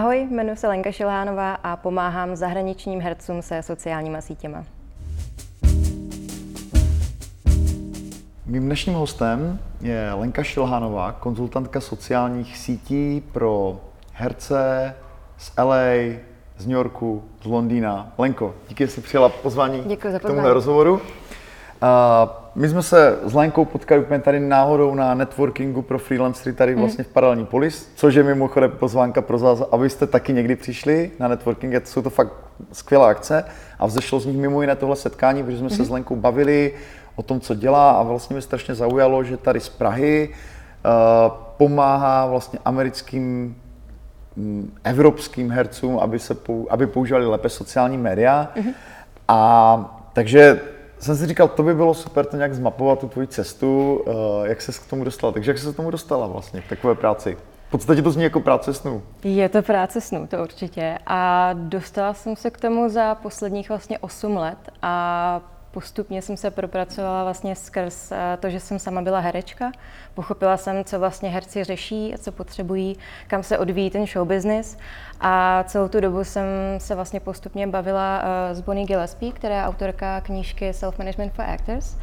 Ahoj, jmenuji se Lenka Šilhánová a pomáhám zahraničním hercům se sociálníma sítěma. Mým dnešním hostem je Lenka Šilhánová, konzultantka sociálních sítí pro herce z LA, z New Yorku, z Londýna. Lenko, díky, že jsi přijela pozvání Děkuji za k tomuhle pozvání. rozhovoru. A my jsme se s Lenkou potkali úplně tady náhodou na networkingu pro freelancery tady Mhm. vlastně v Paralelní Polis, což je mimochodem pozvánka pro vás, abyste taky někdy přišli na networking, jsou to fakt skvělá akce a vzešlo z nich mimo jiné tohle setkání, protože jsme Mhm. se s Lenkou bavili o tom, co dělá a vlastně mě strašně zaujalo, že tady z Prahy uh, pomáhá vlastně americkým mm, evropským hercům, aby, se pou, aby používali lépe sociální média. A takže jsem si říkal, to by bylo super to nějak zmapovat, tu tvoji cestu, uh, jak se k tomu dostala. Takže jak se k tomu dostala vlastně, k takové práci? V podstatě to zní jako práce snů. Je to práce snů, to určitě. A dostala jsem se k tomu za posledních vlastně 8 let a postupně jsem se propracovala vlastně skrz eh, to, že jsem sama byla herečka. Pochopila jsem, co vlastně herci řeší, co potřebují, kam se odvíjí ten show business. A celou tu dobu jsem se vlastně postupně bavila eh, s Bonnie Gillespie, která je autorka knížky Self-Management for Actors.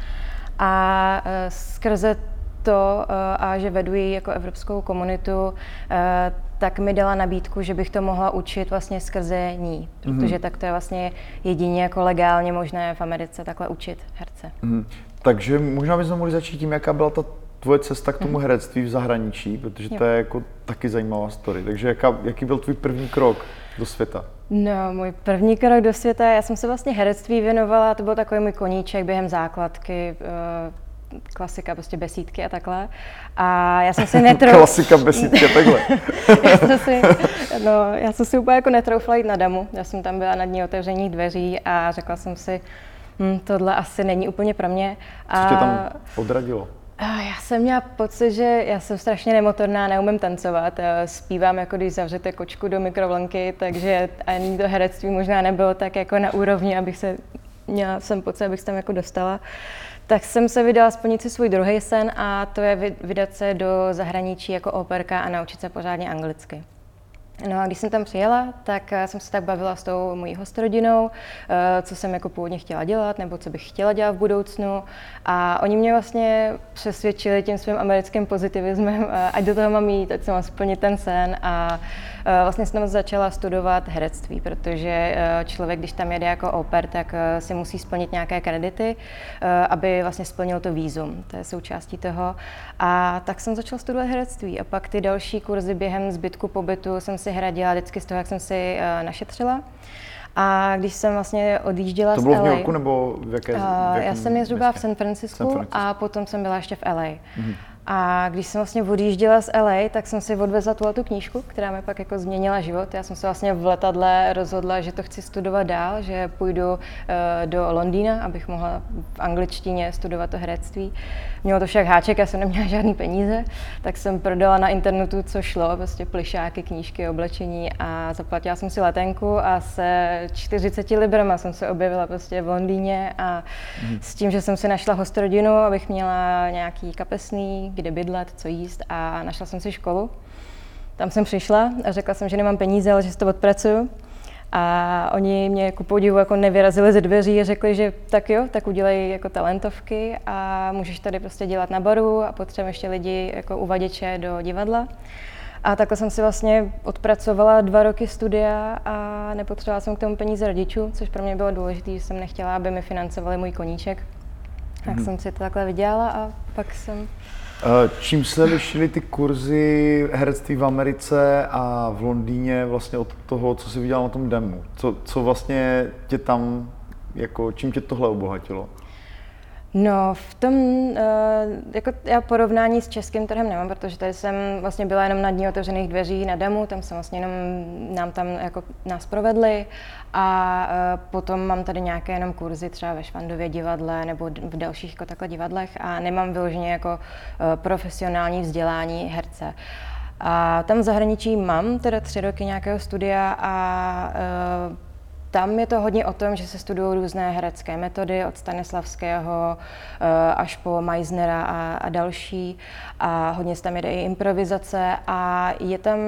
A eh, skrze to eh, a že vedu ji jako evropskou komunitu, eh, tak mi dala nabídku, že bych to mohla učit vlastně skrze ní, protože tak to je vlastně jedině jako legálně možné v Americe takhle učit herce. Mhm. Takže možná bychom mohli začít tím, jaká byla ta tvoje cesta k tomu herectví v zahraničí, protože to Jo. je jako taky zajímavá story. Takže jaká, jaký byl tvůj první krok do světa? No, můj první krok do světa, já jsem se vlastně herectví věnovala, to byl takový můj koníček během základky, eh, klasika, prostě besídky a takhle. A já jsem si netrou... Klasika besídka, takhle. já, jsem si, no, já jsem si úplně jako netroufla jít na damu. Já jsem tam byla na dní otevřených dveří a řekla jsem si, hm, tohle asi není úplně pro mě. Co tě tam odradilo? A já jsem měla pocit, že já jsem strašně nemotorná, neumím tancovat. Já Zpívám, jako když zavřete kočku do mikrovlnky, takže ani to herectví možná nebylo tak jako na úrovni, abych se, měla jsem pocit, abych se tam jako dostala. Tak jsem se vydala splnit si svůj druhý sen a to je vy- vydat se do zahraničí jako operka a naučit se pořádně anglicky. No a když jsem tam přijela, tak eh, jsem se tak bavila s tou mojí hostrodinou, eh, co jsem jako původně chtěla dělat, nebo co bych chtěla dělat v budoucnu. A oni mě vlastně přesvědčili tím svým americkým pozitivismem, eh, ať do toho mám jít, ať se mám splnit ten sen. A vlastně jsem začala studovat herectví, protože člověk, když tam jede jako oper, tak si musí splnit nějaké kredity, aby vlastně splnil to výzum. To je součástí toho. A tak jsem začala studovat herectví. A pak ty další kurzy během zbytku pobytu jsem si hradila vždycky z toho, jak jsem si eh, našetřila. A když jsem vlastně odjížděla To z bylo v LA, New Yorku nebo v jaké? Uh, v jakém já jsem je zhruba v? San Francisku, San Francisco. a potom jsem byla ještě v LA. Mm-hmm. A když jsem vlastně odjížděla z LA, tak jsem si odvezla tuhle tu knížku, která mi pak jako změnila život. Já jsem se vlastně v letadle rozhodla, že to chci studovat dál, že půjdu uh, do Londýna, abych mohla v angličtině studovat to herectví. Mělo to však háček, já jsem neměla žádný peníze, tak jsem prodala na internetu, co šlo, prostě plišáky, knížky, oblečení a zaplatila jsem si letenku a se 40 librama jsem se objevila prostě v Londýně a s tím, že jsem si našla hostrodinu, abych měla nějaký kapesný, kde bydlet, co jíst a našla jsem si školu. Tam jsem přišla a řekla jsem, že nemám peníze, ale že si to odpracuju. A oni mě ku podivu jako nevyrazili ze dveří a řekli, že tak jo, tak udělej jako talentovky a můžeš tady prostě dělat na baru a potřebujeme ještě lidi jako uvaděče do divadla. A takhle jsem si vlastně odpracovala dva roky studia a nepotřebovala jsem k tomu peníze rodičů, což pro mě bylo důležité, že jsem nechtěla, aby mi financovali můj koníček. Tak jsem si to takhle vydělala a pak jsem Čím se lišily ty kurzy herectví v Americe a v Londýně vlastně od toho, co jsi viděl na tom demo? Co, co vlastně tě tam, jako, čím tě tohle obohatilo? No, v tom, eh, jako já porovnání s českým trhem nemám, protože tady jsem vlastně byla jenom na dní otevřených dveří na demo, tam jsem vlastně jenom, nám tam jako nás provedli a eh, potom mám tady nějaké jenom kurzy třeba ve Švandově divadle nebo v dalších jako takhle divadlech a nemám vyloženě jako eh, profesionální vzdělání herce. A tam v zahraničí mám teda tři roky nějakého studia a eh, tam je to hodně o tom, že se studují různé herecké metody od Stanislavského eh, až po Meisnera a, a další. A hodně se tam jede i improvizace a je tam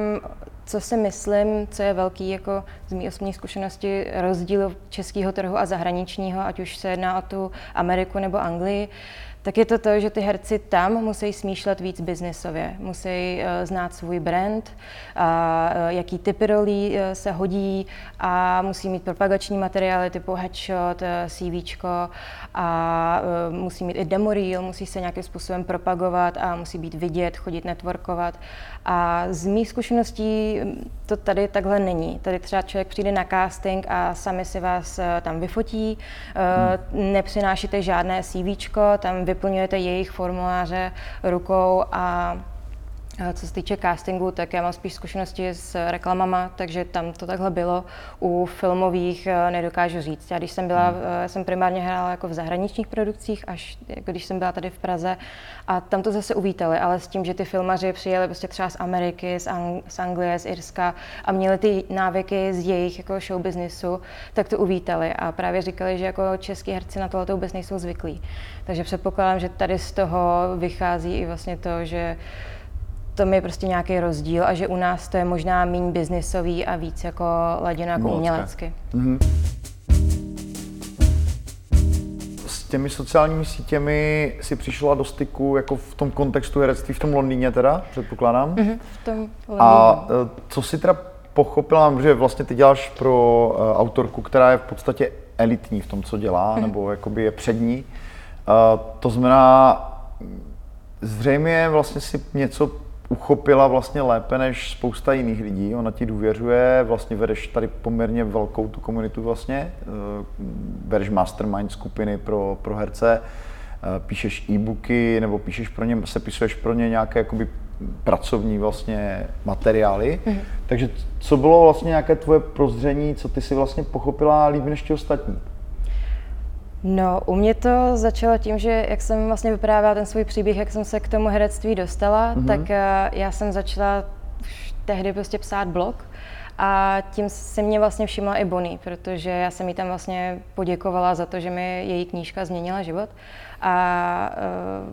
co si myslím, co je velký jako z mé osobní zkušenosti rozdíl českého trhu a zahraničního, ať už se jedná o tu Ameriku nebo Anglii, tak je to to, že ty herci tam musí smýšlet víc biznisově, musí uh, znát svůj brand, a uh, jaký typy rolí uh, se hodí a musí mít propagační materiály typu headshot, uh, CVčko a uh, musí mít i demo reel, musí se nějakým způsobem propagovat a musí být vidět, chodit networkovat. A z mých zkušeností to tady takhle není. Tady třeba člověk přijde na casting a sami si vás tam vyfotí, hmm. nepřinášíte žádné CVčko, tam vyplňujete jejich formuláře rukou a co se týče castingu, tak já mám spíš zkušenosti s reklamama, takže tam to takhle bylo. U filmových eh, nedokážu říct. Já když jsem byla, hmm. eh, jsem primárně hrála jako v zahraničních produkcích, až jako když jsem byla tady v Praze a tam to zase uvítali, ale s tím, že ty filmaři přijeli prostě třeba z Ameriky, z, Ang- z Anglie, z Irska a měli ty návyky z jejich jako show businessu, tak to uvítali a právě říkali, že jako český herci na tohle vůbec nejsou zvyklí. Takže předpokládám, že tady z toho vychází i vlastně to, že tom je prostě nějaký rozdíl a že u nás to je možná méně biznisový a víc jako laděno jako umělecky. Mm-hmm. S těmi sociálními sítěmi si přišla do styku jako v tom kontextu herectví v tom Londýně teda, předpokládám? Mm-hmm, v tom Londýně. A e, co si teda pochopila, že vlastně ty děláš pro uh, autorku, která je v podstatě elitní v tom, co dělá, mm-hmm. nebo jakoby je přední. Uh, to znamená, zřejmě vlastně si něco uchopila vlastně lépe než spousta jiných lidí. Ona ti důvěřuje, vlastně vedeš tady poměrně velkou tu komunitu vlastně, eh, vedeš mastermind skupiny pro, pro herce, eh, píšeš e-booky nebo píšeš pro ně, sepisuješ pro ně nějaké jakoby pracovní vlastně materiály. Mm-hmm. Takže co bylo vlastně nějaké tvoje prozření, co ty si vlastně pochopila líp než ti ostatní? No, u mě to začalo tím, že jak jsem vlastně vyprávěla ten svůj příběh, jak jsem se k tomu herectví dostala, mm-hmm. tak uh, já jsem začala už tehdy prostě psát blog a tím se mě vlastně všimla i Bonnie, protože já jsem jí tam vlastně poděkovala za to, že mi její knížka změnila život. A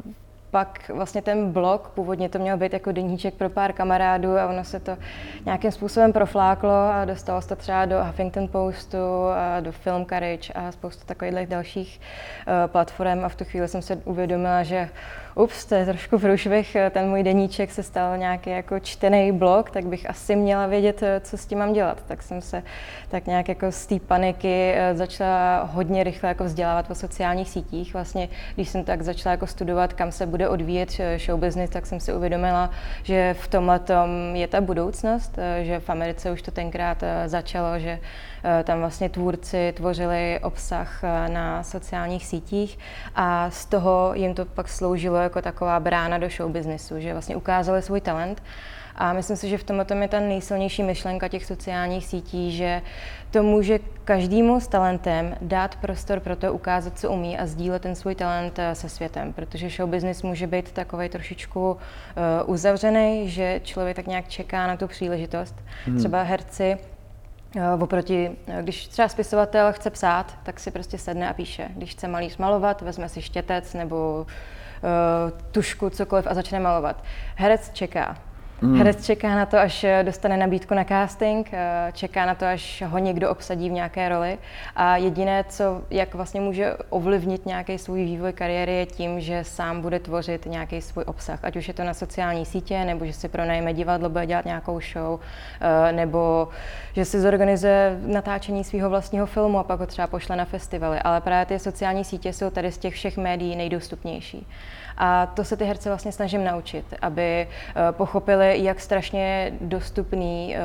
uh, pak vlastně ten blog, původně to měl být jako deníček pro pár kamarádů a ono se to nějakým způsobem profláklo a dostalo se to třeba do Huffington Postu, a do Film Courage a spoustu takových dalších uh, platform a v tu chvíli jsem se uvědomila, že ups, to je trošku průšvih, ten můj deníček se stal nějaký jako čtený blog, tak bych asi měla vědět, eh, co s tím mám dělat. Tak jsem se tak nějak jako z té paniky eh, začala hodně rychle jako vzdělávat po sociálních sítích. Vlastně, když jsem tak začala jako studovat, kam se bude odvíjet eh, show business, tak jsem si uvědomila, že v tomhle je ta budoucnost, že v Americe už to tenkrát začalo, že tam vlastně tvůrci tvořili obsah na sociálních sítích a z toho jim to pak sloužilo jako taková brána do show businessu, že vlastně ukázali svůj talent. A myslím si, že v tomhle je ta nejsilnější myšlenka těch sociálních sítí, že to může každému s talentem dát prostor pro to ukázat, co umí a sdílet ten svůj talent eh, se světem, protože show business může být takový trošičku uh, uzavřený, že člověk tak nějak čeká na tu příležitost. Hmm. Třeba herci oproti, když třeba spisovatel chce psát, tak si prostě sedne a píše. Když chce malíř malovat, vezme si štětec nebo Eh, tušku, cokoliv a začne malovat. Herec čeká. Mm. Herec čeká na to, až dostane nabídku na casting, eh, čeká na to, až ho někdo obsadí v nějaké roli a jediné, co, jak vlastně může ovlivnit nějaký svůj vývoj kariéry, je tím, že sám bude tvořit nějaký svůj obsah, ať už je to na sociální sítě, nebo že si pronajme divadlo, bude dělat nějakou show, eh, nebo že si zorganizuje natáčení svého vlastního filmu a pak ho třeba pošle na festivaly. Ale právě ty sociální sítě jsou tady z těch všech médií nejdostupnější. A to se ty herce vlastně snažím naučit, aby eh, pochopili, jak strašně dostupný eh,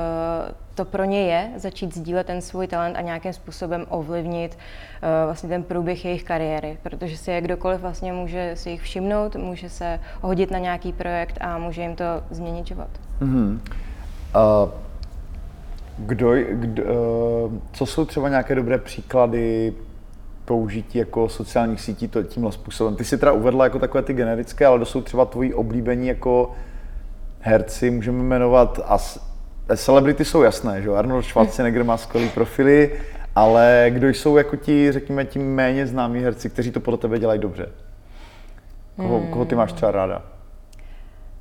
to pro ně je začít sdílet ten svůj talent a nějakým způsobem ovlivnit uh, vlastně ten průběh jejich kariéry, protože si je kdokoliv vlastně může si jich všimnout, může se hodit na nějaký projekt a může jim to změnit život. Mm-hmm. Uh, kdo, kdo, uh, co jsou třeba nějaké dobré příklady použití jako sociálních sítí to, tímhle způsobem. Ty si teda uvedla jako takové ty generické, ale to jsou třeba tvoji oblíbení jako herci, můžeme jmenovat a celebrity jsou jasné, že Arnold Schwarzenegger má skvělý profily, ale kdo jsou jako ti, řekněme, ti méně známí herci, kteří to podle tebe dělají dobře? Koho, hmm. koho ty máš třeba ráda?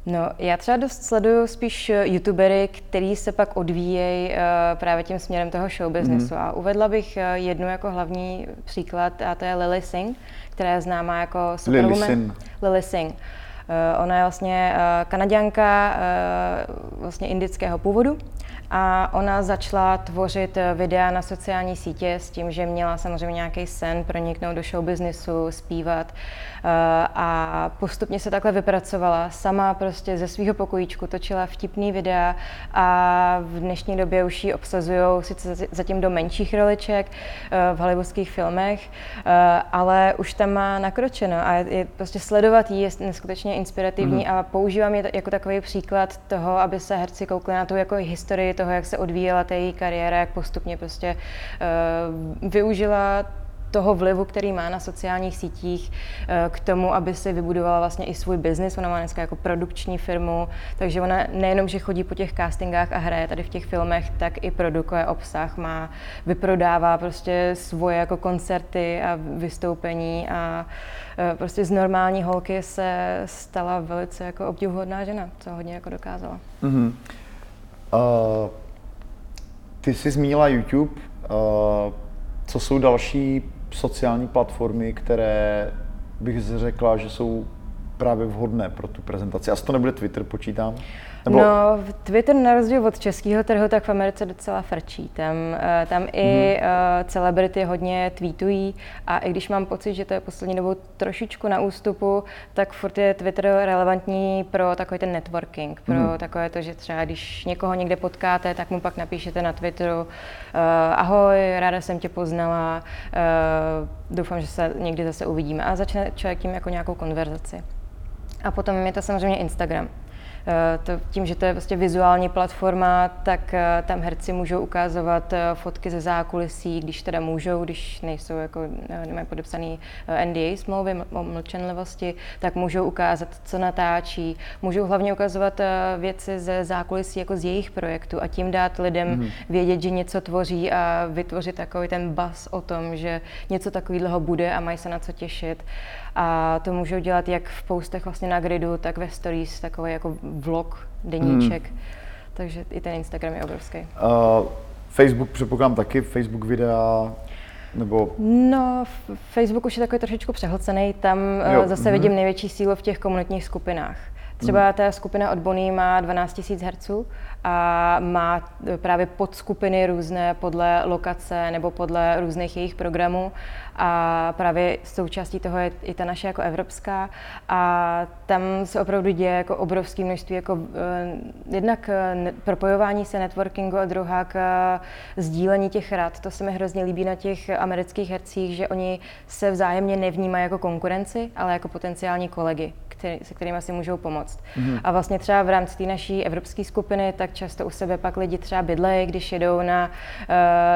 No, já třeba dost sleduju spíš eh, youtubery, který se pak odvíjejí uh, právě tím směrem toho show businessu. Mm. A uvedla bych jednu jako hlavní příklad, a to je Lily Singh, která je známá jako Superwoman. Lily Singh. Lily Singh. Uh, ona je vlastně uh, kanaděnka uh, vlastně indického původu a ona začala tvořit videa na sociální sítě s tím, že měla samozřejmě nějaký sen proniknout do show businessu, zpívat eh, a postupně se takhle vypracovala. Sama prostě ze svého pokojíčku točila vtipný videa a v dnešní době už ji obsazují sice zatím do menších roliček eh, v hollywoodských filmech, eh, ale už tam má nakročeno a je, prostě sledovat ji je neskutečně inspirativní mm. a používám je jako takový příklad toho, aby se herci koukli na tu jako historii toho, jak se odvíjela ta její kariéra, jak postupně prostě uh, využila toho vlivu, který má na sociálních sítích eh, k tomu, aby si vybudovala vlastně i svůj biznis. Ona má dneska jako produkční firmu, takže ona nejenom, že chodí po těch castingách a hraje tady v těch filmech, tak i produkuje obsah, má, vyprodává prostě svoje jako koncerty a vystoupení a eh, prostě z normální holky se stala velice jako obdivuhodná žena, co hodně jako dokázala. Mm-hmm. Uh, ty jsi zmínila YouTube. Uh, co jsou další sociální platformy, které bych řekla, že jsou právě vhodné pro tu prezentaci? Asi to nebude Twitter, počítám? Nebo... No, Twitter na rozdíl od českého trhu, tak v Americe docela frčí. Tam, uh, tam i uh, celebrity hodně tweetují a i když mám pocit, že to je poslední dobou trošičku na ústupu, tak furt je Twitter relevantní pro takový ten networking, pro mm. takové to, že třeba když někoho někde potkáte, tak mu pak napíšete na Twitteru uh, ahoj, ráda jsem tě poznala, uh, doufám, že se někdy zase uvidíme a začne člověk tím jako nějakou konverzaci. A potom je to samozřejmě Instagram. Eh, to, tím, že to je vlastně vizuální platforma, tak eh, tam herci můžou ukazovat eh, fotky ze zákulisí, když teda můžou, když nejsou jako, nemají podepsaný NDA smlouvy o mlčenlivosti, tak můžou ukázat, co natáčí. Můžou hlavně ukazovat věci ze zákulisí jako z jejich projektu a tím dát lidem mm-hmm. vědět, že něco tvoří a vytvořit takový ten bas o tom, že něco takového bude a mají se na co těšit. A to můžou dělat jak v postech vlastně na gridu, tak ve stories, takový jako vlog, deníček. Hmm. Takže i ten Instagram je obrovský. Uh, Facebook předpokládám taky, Facebook videa, nebo... No, Facebook už je takový trošičku přehlcený, tam jo. zase mm-hmm. vidím největší sílu v těch komunitních skupinách. Třeba hmm. ta skupina od Bonnie má 12 000 herců a má právě podskupiny různé podle lokace nebo podle různých jejich programů a právě součástí toho je i ta naše jako evropská a tam se opravdu děje jako obrovské množství jako uh, jednak uh, propojování se networkingu a druhá k sdílení těch rad. To se mi hrozně líbí na těch amerických hercích, že oni se vzájemně nevnímají jako konkurenci, ale jako potenciální kolegy který, se kterými si můžou pomoct. Mm-hmm. A vlastně třeba v rámci té naší evropské skupiny, tak často u sebe pak lidi třeba bydlejí, když jedou na,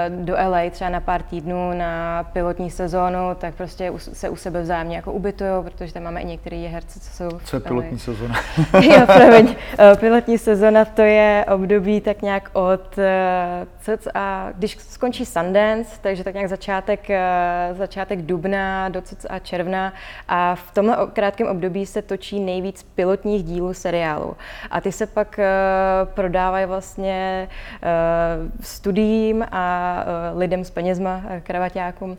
uh, do LA třeba na pár týdnů na pilotní sezónu, tak prostě se u sebe vzájemně jako ubytují, protože tam máme i některé herce, co jsou Co je pilotní sezóna? jo, promiň. Uh, pilotní sezóna to je období tak nějak od, uh, a když skončí Sundance, takže tak nějak začátek, začátek dubna do a června a v tomhle krátkém období se to točí nejvíc pilotních dílů seriálu. A ty se pak uh, prodávají vlastně uh, studiím a uh, lidem s penězma, kravaťákům, uh,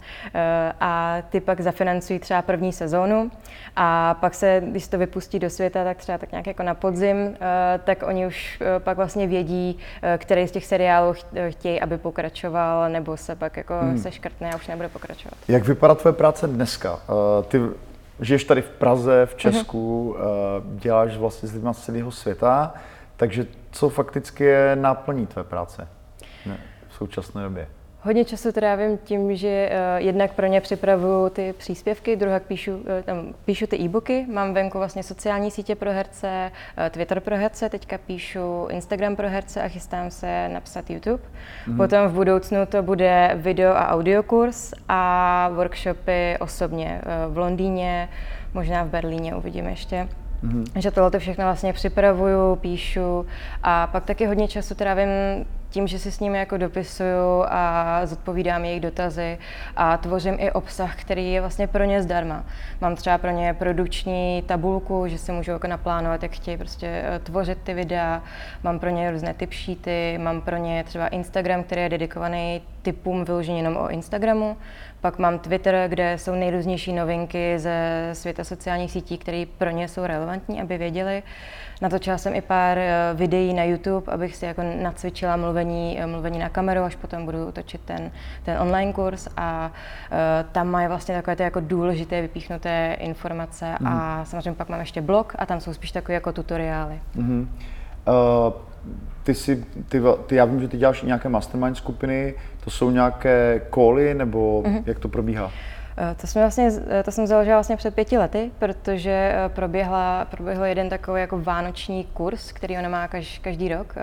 a ty pak zafinancují třeba první sezónu a pak se, když to vypustí do světa, tak třeba tak nějak jako na podzim, tak oni už pak vlastně vědí, který z těch seriálů chtějí, aby pokračoval, nebo se pak jako hmm. se škrtne a už nebude pokračovat. Jak vypadá tvoje práce dneska? Ty žiješ tady v Praze, v mhm. Česku, uh-huh. děláš vlastně s lidmi z celého světa, takže co fakticky je náplní tvé práce ne, v současné době? Hodně času trávím tím, že uh, jednak pro ně připravuju ty příspěvky, druhak píšu, uh, tam, píšu ty e-booky, mám venku vlastně sociální sítě pro herce, uh, Twitter pro herce, teďka píšu Instagram pro herce a chystám se napsat YouTube. Mm-hmm. Potom v budoucnu to bude video a audio kurz a workshopy osobně uh, v Londýně, možná v Berlíně uvidím ještě. Mm-hmm. Že tohle všechno vlastně připravuju, píšu a pak taky hodně času trávím tím, že si s nimi jako dopisuju a zodpovídám jejich dotazy a tvořím i obsah, který je vlastně pro ně zdarma. Mám třeba pro ně produkční tabulku, že si můžu jako naplánovat, jak chtějí prostě eh, tvořit ty videa, mám pro ně různé tip sheety, mám pro ně třeba Instagram, který je dedikovaný typům vyloženě jenom o Instagramu, pak mám Twitter, kde jsou nejrůznější novinky ze světa sociálních sítí, které pro ně jsou relevantní, aby věděli. Natočila jsem i pár eh, videí na YouTube, abych si jako nacvičila mluvení, eh, mluvení na kameru, až potom budu točit ten, ten online kurz a uh, tam mají vlastně takové ty jako důležité vypíchnuté informace mm. a samozřejmě pak mám ještě blog a tam jsou spíš takové jako tutoriály. Mm-hmm. Uh, ty si, ty, ty, já vím, že ty děláš nějaké mastermind skupiny, to jsou nějaké koly nebo mm-hmm. jak to probíhá? Eh, to, jsme vlastně, eh, to jsem založila vlastně před pěti lety, protože eh, proběhla, proběhl jeden takový jako vánoční kurz, který ona má kaž, každý rok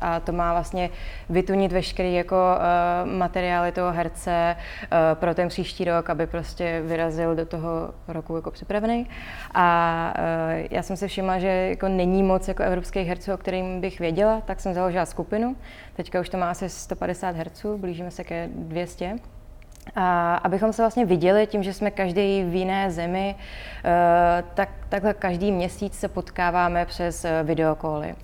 a to má vlastně vytunit veškerý jako materiály toho herce pro ten příští rok, aby prostě vyrazil do toho roku jako připravený. A já jsem si všimla, že jako není moc jako evropských herců, o kterým bych věděla, tak jsem založila skupinu. Teďka už to má asi 150 herců, blížíme se ke 200. A abychom se vlastně viděli tím, že jsme každý v jiné zemi, eh, tak takhle každý měsíc se potkáváme přes eh, videokoly.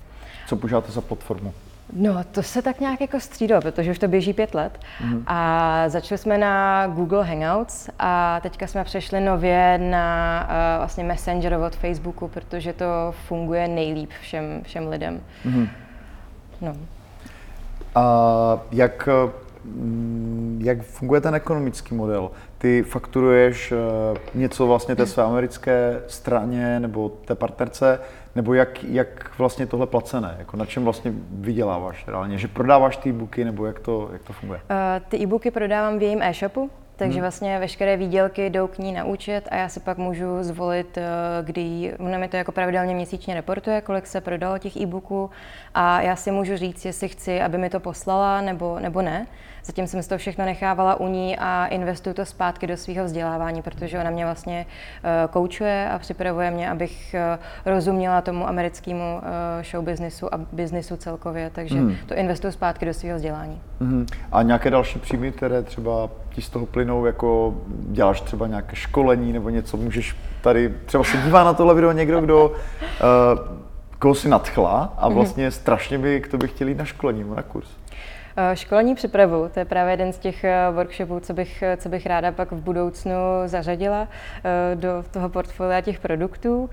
Co používáte za platformu? No, to se tak nějak jako střídalo, protože už to běží pět let. Mm. A začali jsme na Google Hangouts a teďka jsme přešli nově na uh, vlastně Messenger od Facebooku, protože to funguje nejlíp všem, všem lidem. Mm. No. A jak jak funguje ten ekonomický model? Ty fakturuješ eh, něco vlastně té své americké straně nebo té partnerce, nebo jak, jak vlastně tohle placené? Jako na čem vlastně vyděláváš reálně? Že prodáváš ty e-booky nebo jak to, jak to funguje? Uh, ty e-booky prodávám v jejím e-shopu, takže hmm. vlastně veškeré výdělky jdou k ní na účet a já si pak můžu zvolit, eh, kdy ona mi to jako pravidelně měsíčně reportuje, kolik se prodalo těch e-booků a já si můžu říct, jestli chci, aby mi to poslala nebo, nebo ne. Zatím jsem si to všechno nechávala u ní a investuju to zpátky do svého vzdělávání, protože ona mě vlastně uh, koučuje a připravuje mě, abych uh, rozuměla tomu americkému show businessu a biznisu celkově, takže hmm. to investuju zpátky do svého vzdělání. Hmm. A nějaké další příjmy, které třeba ti z toho plynou, jako děláš třeba nějaké školení nebo něco, můžeš tady, třeba se dívá na tohle video někdo, kdo uh, koho si nadchla a mhm. vlastně strašně by k tobě chtěli jít na školení nebo na kurz. Eh, školní přípravu, to je právě jeden z těch eh, workshopů, co bych, co bych ráda pak v budoucnu zařadila do toho portfolia těch produktů.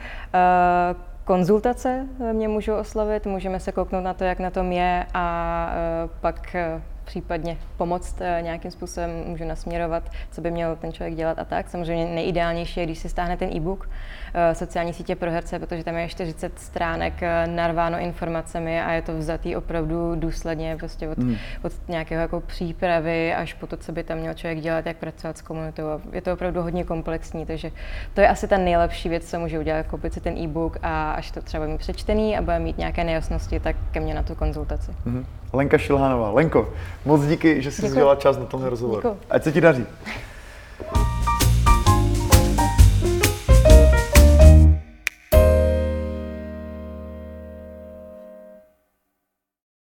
Konzultace mě můžou oslovit, můžeme se kouknout na to, jak na tom je a pak případně pomoct eh, nějakým způsobem, můžu nasměrovat, co by měl ten člověk dělat a tak. Samozřejmě nejideálnější je, když si stáhne ten e-book, eh, sociální sítě pro herce, protože tam je 40 stránek eh, narváno informacemi a je to vzatý opravdu důsledně prostě od, mm. od nějakého jako přípravy až po to, co by tam měl člověk dělat, jak pracovat s komunitou. Je to opravdu hodně komplexní, takže to je asi ta nejlepší věc, co může udělat, koupit si ten e-book a až to třeba mít přečtený a bude mít nějaké nejasnosti, tak ke mně na tu konzultaci. Mm. Lenka Šilhánová. Lenko, moc díky, že jsi udělala čas na tohle rozhovor. Ať se ti daří.